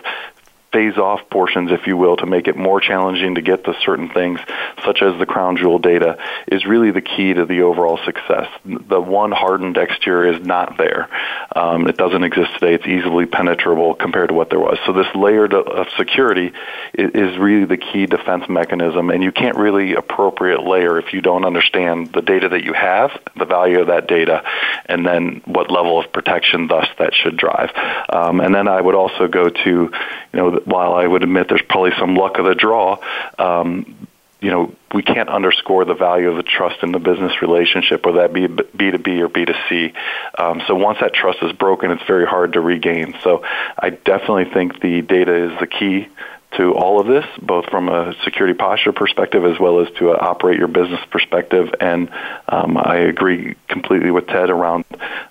phase off portions, if you will, to make it more challenging to get to certain things, such as the crown jewel data, is really the key to the overall success. The one hardened exterior is not there. Um, it doesn't exist today. It's easily penetrable compared to what there was. So this layer of security is really the key defense mechanism, and you can't really appropriate layer if you don't understand the data that you have, the value of that data, and then what level of protection thus that should drive. Um, and then I would also go to, you know, while I would admit there's probably some luck of the draw, um, you know, we can't underscore the value of the trust in the business relationship, whether that be B2B or B2C. Um, so once that trust is broken, it's very hard to regain. So I definitely think the data is the key to all of this, both from a security posture perspective as well as to operate your business perspective. And um, I agree completely with Ted around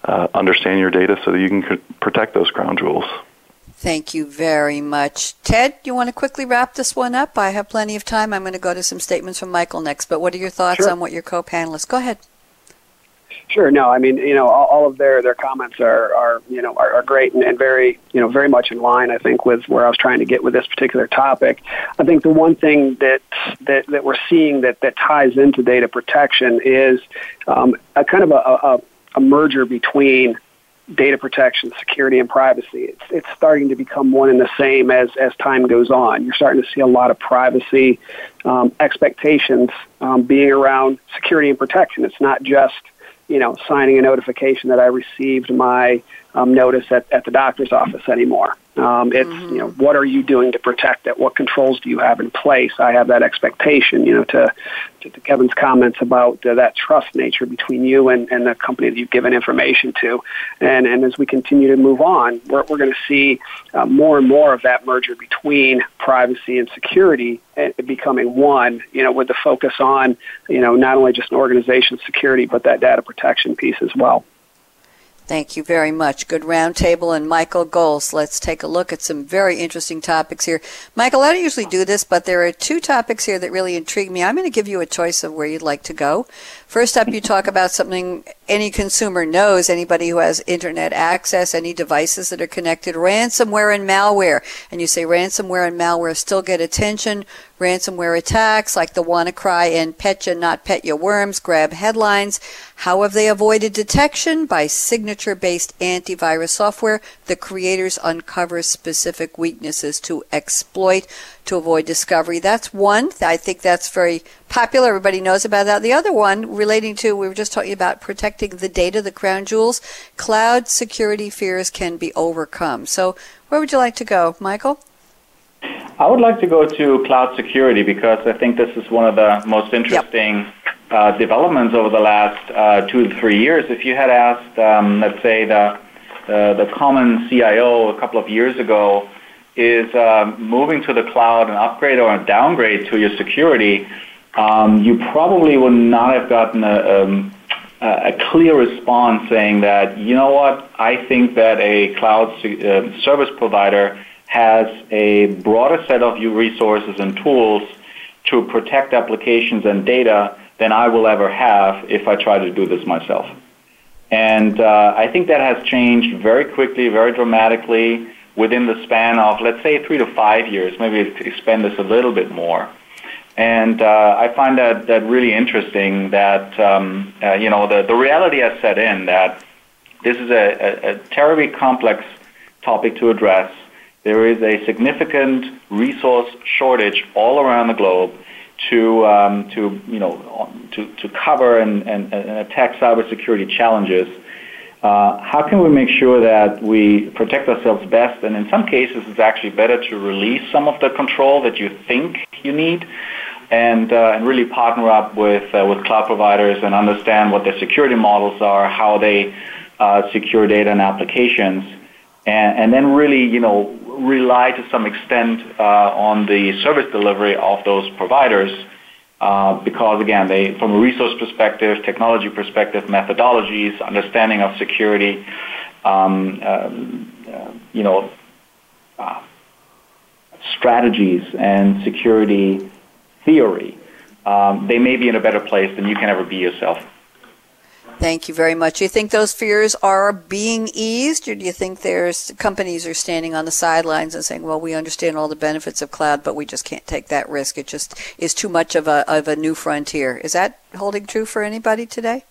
uh, understanding your data so that you can protect those crown jewels. Thank you very much. Ted, you want to quickly wrap this one up? I have plenty of time. I'm going to go to some statements from Michael next, but what are your thoughts sure. on what your co-panelists? Go ahead. Sure. No, I mean, you know, all, all of their, their comments are, are you know, are, are great and, and very, you know, very much in line, I think, with where I was trying to get with this particular topic. I think the one thing that, that, that we're seeing that, that ties into data protection is um, a kind of a, a, a merger between data protection, security, and privacy. It's, it's starting to become one and the same as, as time goes on. You're starting to see a lot of privacy um, expectations um, being around security and protection. It's not just you know signing a notification that I received my um, notice at, at the doctor's office anymore. Um, it's mm-hmm. you know what are you doing to protect it? What controls do you have in place? I have that expectation. You know to to, to Kevin's comments about uh, that trust nature between you and, and the company that you've given information to, and and as we continue to move on, we're we're going to see uh, more and more of that merger between privacy and security uh, becoming one. You know with the focus on you know not only just an organization's security but that data protection piece as well. Thank you very much. Good roundtable. And Michael Golz, let's take a look at some very interesting topics here. Michael, I don't usually do this, but there are two topics here that really intrigue me. I'm going to give you a choice of where you'd like to go. First up, you talk about something any consumer knows, anybody who has internet access, any devices that are connected, ransomware and malware. And you say ransomware and malware still get attention. Ransomware attacks like the WannaCry and Petya Not Petya worms grab headlines. How have they avoided detection? By signature based antivirus software. The creators uncover specific weaknesses to exploit to avoid discovery. That's one. I think that's very popular. Everybody knows about that. The other one relating to, we were just talking about protecting the data, the crown jewels. Cloud security fears can be overcome. So where would you like to go, Michael? I would like to go to cloud security because I think this is one of the most interesting yep. uh, developments over the last uh, two to three years. If you had asked, um, let's say, the, uh, the common CIO a couple of years ago, is uh, moving to the cloud and upgrade or a downgrade to your security, um, you probably would not have gotten a, um, a clear response saying that, you know what, I think that a cloud uh, service provider has a broader set of resources and tools to protect applications and data than I will ever have if I try to do this myself. And uh, I think that has changed very quickly, very dramatically within the span of, let's say, three to five years. Maybe expand this a little bit more. And uh, I find that, that really interesting that, um, uh, you know, the, the reality has set in that this is a, a, a terribly complex topic to address. There is a significant resource shortage all around the globe to, um, to you know, to, to cover and, and, and attack cybersecurity challenges. Uh, how can we make sure that we protect ourselves best? And in some cases, it's actually better to release some of the control that you think you need, and uh, and really partner up with uh, with cloud providers and understand what their security models are, how they uh, secure data and applications, and, and then really you know rely to some extent uh, on the service delivery of those providers uh, because, again, they, from a resource perspective, technology perspective, methodologies, understanding of security, um, um you know, uh, strategies and security theory, um, they may be in a better place than you can ever be yourself. Thank you very much. Do you think those fears are being eased, or do you think there's companies are standing on the sidelines and saying, "Well, we understand all the benefits of cloud, but we just can't take that risk. It just is too much of a of a new frontier." Is that holding true for anybody today?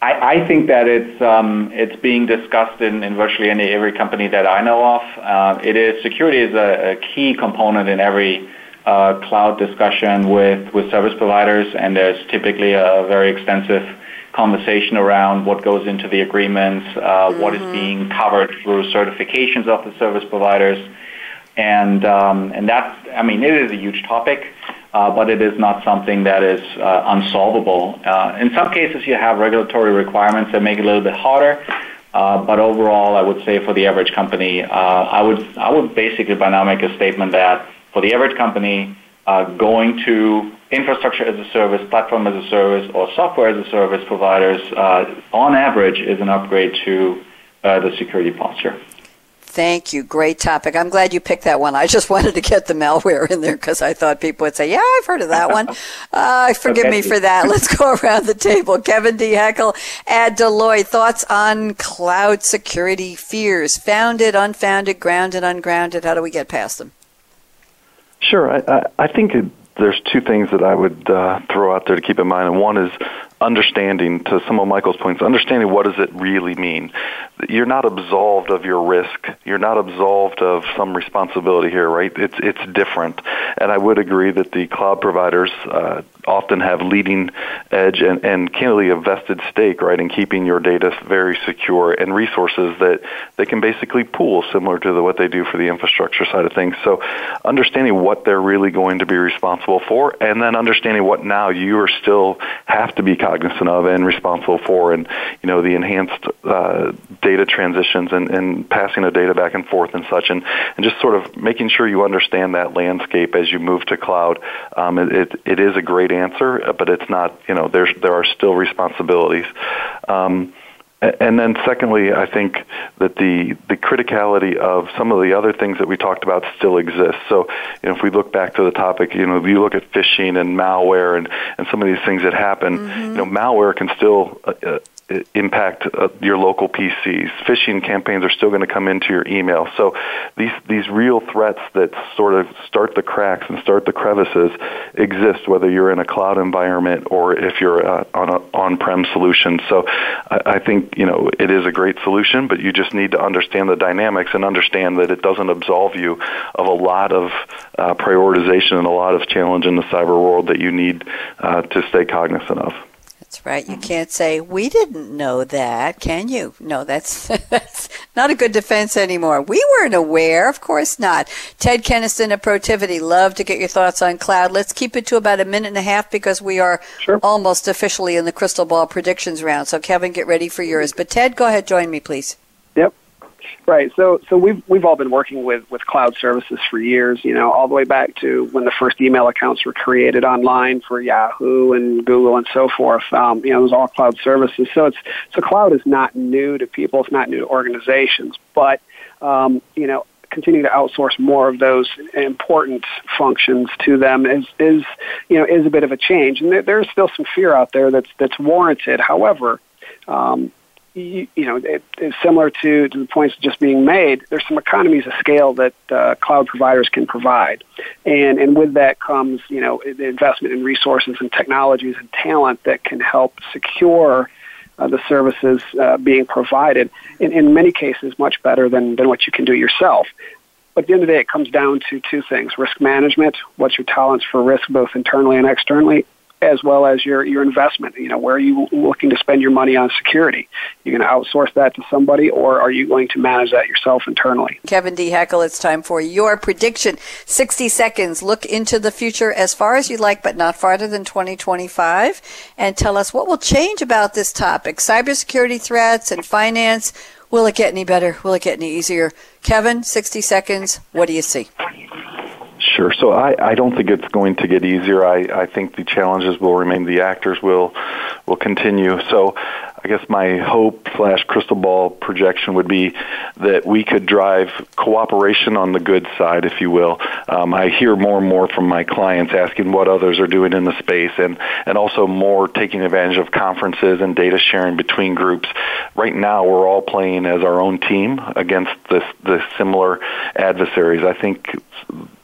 I, I think that it's um, it's being discussed in, in virtually any every company that I know of. Uh, it is security is a, a key component in every uh, cloud discussion with with service providers, and there's typically a very extensive conversation around what goes into the agreements, uh, mm-hmm. what is mm-hmm. being covered through certifications of the service providers, and um, and that's I mean it is a huge topic, uh, but it is not something that is uh, unsolvable. Uh, in some cases, you have regulatory requirements that make it a little bit harder. Uh, but overall, I would say for the average company, uh, I would I would basically by now make a statement that for the average company, uh, going to infrastructure as a service, platform as a service, or software as a service providers, uh, on average, is an upgrade to uh, the security posture. Thank you. Great topic. I'm glad you picked that one. I just wanted to get the malware in there because I thought people would say, yeah, I've heard of that one. Uh, forgive okay. me for that. Let's go around the table. Kevin D. Heckel at Deloitte. Thoughts on cloud security fears? Founded, unfounded, grounded, ungrounded. How do we get past them? Sure. I, I, I think it, there's two things that I would uh, throw out there to keep in mind, and one is understanding to some of Michael's points, understanding what does it really mean. You're not absolved of your risk. You're not absolved of some responsibility here, right? It's it's different, and I would agree that the cloud providers uh, often have leading edge and and candidly a vested stake, right, in keeping your data very secure and resources that they can basically pool, similar to the, what they do for the infrastructure side of things. So, understanding what they're really going to be responsible for, and then understanding what now you are still have to be cognizant of and responsible for, and you know the enhanced uh, data transitions and, and passing the data back and forth and such, and, and just sort of making sure you understand that landscape as you move to cloud. Um, it, it, it is a great answer, but it's not. You know, there's there are still responsibilities. Um, and then secondly, I think that the, the criticality of some of the other things that we talked about still exists. So, you know, if we look back to the topic, you know, you look at phishing and malware and, and some of these things that happen, mm-hmm. you know, malware can still uh, uh impact uh, your local PCs. Phishing campaigns are still going to come into your email. So these these real threats that sort of start the cracks and start the crevices exist whether you're in a cloud environment or if you're uh, on an on-prem solution. So I, I think you know it is a great solution, but you just need to understand the dynamics and understand that it doesn't absolve you of a lot of uh, prioritization and a lot of challenge in the cyber world that you need uh, to stay cognizant of. Right. You mm-hmm. can't say we didn't know that, can you? No, that's that's not a good defense anymore. We weren't aware, of course not. Ted Keniston of Protiviti, love to get your thoughts on cloud. Let's keep it to about a minute and a half because we are sure. almost officially in the crystal ball predictions round. So Kevin, get ready for yours. But Ted, go ahead, join me, please. Yep. Right. So so we've we've all been working with with cloud services for years. You know, all the way back to when the first email accounts were created online for Yahoo and Google and so forth. Um, you know, it was all cloud services. So it's so cloud is not new to people. It's not new to organizations. But um, you know, continue to outsource more of those important functions to them is is you know is a bit of a change. And there, there's still some fear out there that's that's warranted. However. Um, you, you know, it, it's similar to, to the points just being made. There's some economies of scale that uh, cloud providers can provide, and and with that comes, you know, the investment in resources and technologies and talent that can help secure uh, the services uh, being provided. In, in many cases, much better than than what you can do yourself. But at the end of the day, it comes down to two things: risk management. What's your tolerance for risk, both internally and externally, as well as your, your investment. You know, where are you looking to spend your money on security? You're going to outsource that to somebody, or are you going to manage that yourself internally? Kevin D. Heckel, it's time for your prediction. 60 seconds. Look into the future as far as you like, but not farther than 2025. And tell us what will change about this topic cybersecurity threats and finance. Will it get any better? Will it get any easier? Kevin, 60 seconds. What do you see? Sure. So I, I don't think it's going to get easier. I, I think the challenges will remain. The actors will will continue. So I guess my hope slash crystal ball projection would be that we could drive cooperation on the good side, if you will. Um, I hear more and more from my clients asking what others are doing in the space, and and also more taking advantage of conferences and data sharing between groups. Right now, we're all playing as our own team against this the similar adversaries. I think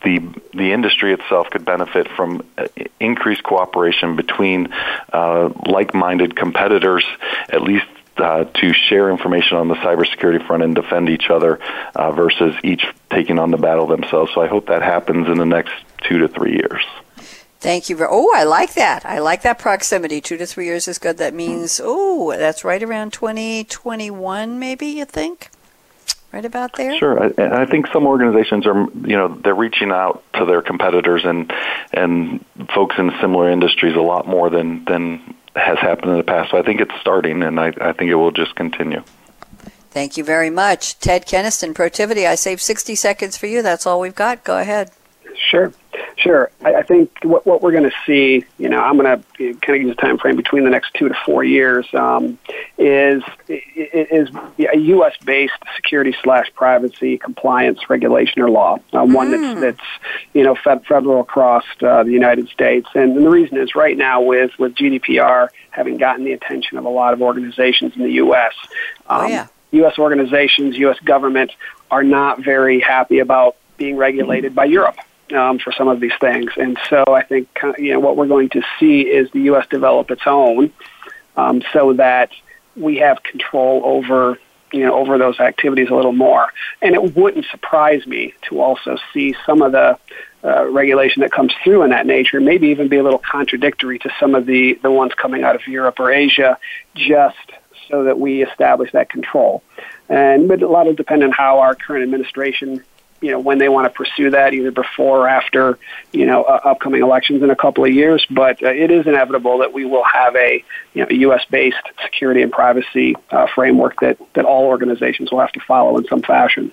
the the industry itself could benefit from uh, increased cooperation between uh, like-minded competitors, at least uh, to share information on the cybersecurity front and defend each other uh, versus each taking on the battle themselves. So I hope that happens in the next two to three years. Thank you. Oh, I like that. I like that proximity. Two to three years is good. That means, oh, that's right around 2021, maybe, you think? right about there? Sure. I, I think some organizations are, you know, they're reaching out to their competitors and and folks in similar industries a lot more than than has happened in the past. So I think it's starting, and I, I think it will just continue. Thank you very much, Ted Keniston. Protiviti. I saved 60 seconds for you. That's all we've got. Go ahead. Sure. Sure. I, I think what, what we're going to see, you know, I'm going to kind of use a time frame between the next two to four years, um, is is a U.S. based security slash privacy compliance regulation or law, uh, one that's hmm. that's you know federal across uh, the United States. And, and the reason is right now with with GDPR having gotten the attention of a lot of organizations in the U.S. Um, oh, yeah. U.S. organizations, U.S. government are not very happy about being regulated by Europe um, for some of these things. And so I think you know what we're going to see is the U.S. develop its own, um, so that we have control over you know over those activities a little more. And it wouldn't surprise me to also see some of the uh, regulation that comes through in that nature, maybe even be a little contradictory to some of the the ones coming out of Europe or Asia, just so that we establish that control. And but a lot of depend on how our current administration you know when they want to pursue that, either before or after you know uh, upcoming elections in a couple of years. But uh, it is inevitable that we will have a you know U.S. based security and privacy uh, framework that that all organizations will have to follow in some fashion.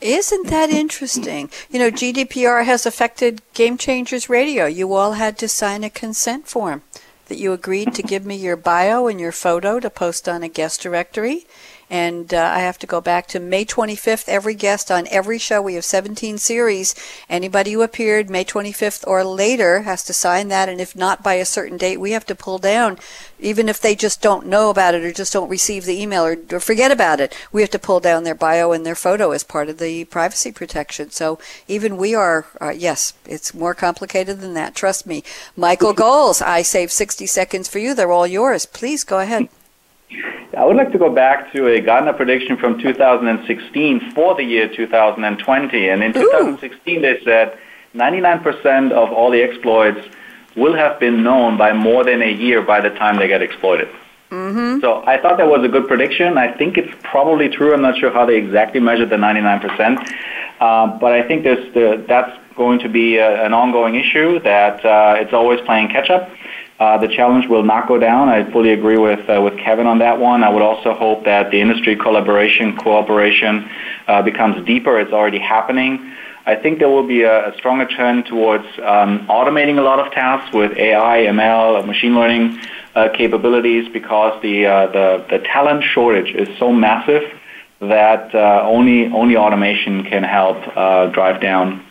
Isn't that interesting? You know, GDPR has affected Game Changers Radio. You all had to sign a consent form that you agreed to give me your bio and your photo to post on a guest directory and uh, I have to go back to May 25th. Every guest on every show, we have 17 series. Anybody who appeared May 25th or later has to sign that. And if not by a certain date, we have to pull down, even if they just don't know about it or just don't receive the email or, or forget about it. We have to pull down their bio and their photo as part of the privacy protection. So even we are, uh, yes, it's more complicated than that. Trust me. Michael Golz, I saved 60 seconds for you. They're all yours. Please go ahead. I would like to go back to a Gartner prediction from 2016 for the year 2020. And in Ooh. 2016, they said 99% of all the exploits will have been known by more than a year by the time they get exploited. Mm-hmm. So I thought that was a good prediction. I think it's probably true. I'm not sure how they exactly measured the 99%, uh, but I think there's the, that's going to be a, an ongoing issue that uh, it's always playing catch up. Uh, the challenge will not go down. I fully agree with uh, with Kevin on that one. I would also hope that the industry collaboration, cooperation uh, becomes deeper. It's already happening. I think there will be a, a stronger trend towards um, automating a lot of tasks with AI, ML, machine learning uh, capabilities because the, uh, the the talent shortage is so massive that uh, only only automation can help drive down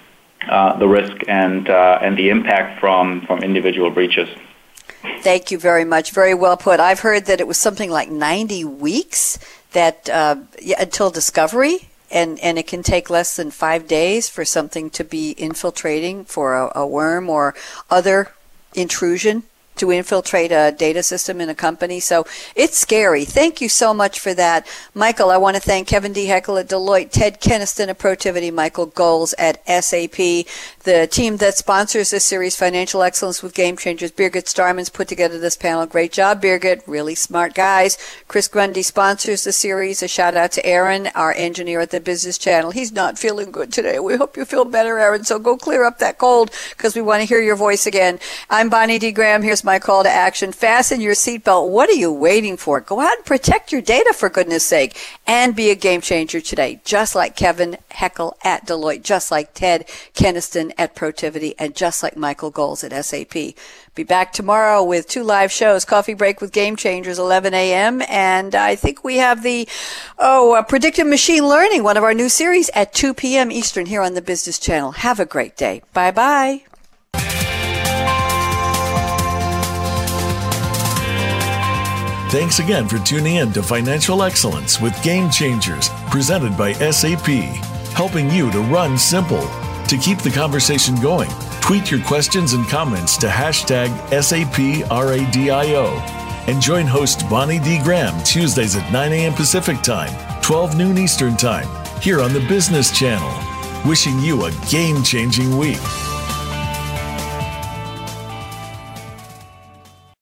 the risk and and the impact from from individual breaches. Thank you very much. Very well put. I've heard that it was something like 90 weeks that uh, until discovery, and, and it can take less than five days for something to be infiltrating for a, a worm or other intrusion to infiltrate a data system in a company. So it's scary. Thank you so much for that. Michael, I want to thank Kevin D. Heckel at Deloitte, Ted Keniston at Protiviti, Michael Golz at SAP, the team that sponsors this series, Financial Excellence with Game Changers. Birgit Starmanns put together this panel. Great job, Birgit. Really smart guys. Chris Grundy sponsors the series. A shout out to Aaron, our engineer at the Business Channel. He's not feeling good today. We hope you feel better, Aaron. So go clear up that cold because we want to hear your voice again. I'm Bonnie D. Graham. Here's my call to action. Fasten your seatbelt. What are you waiting for? Go out and protect your data for goodness sake and be a game changer today. Just like Kevin Heckel at Deloitte, just like Ted Keniston at Protiviti, and just like Michael Golz at SAP. Be back tomorrow with two live shows, Coffee Break with Game Changers, 11 a.m. And I think we have the, oh, uh, Predictive Machine Learning, one of our new series at 2 p.m. Eastern here on the Business Channel. Have a great day. Bye bye. Thanks again for tuning in to Financial Excellence with Game Changers, presented by SAP, helping you to run simple. To keep the conversation going, Tweet your questions and comments to hashtag SAPRADIO. And join host Bonnie D. Graham Tuesdays at 9 a.m. Pacific Time, 12 noon Eastern Time, here on the Business Channel. Wishing you a game changing week.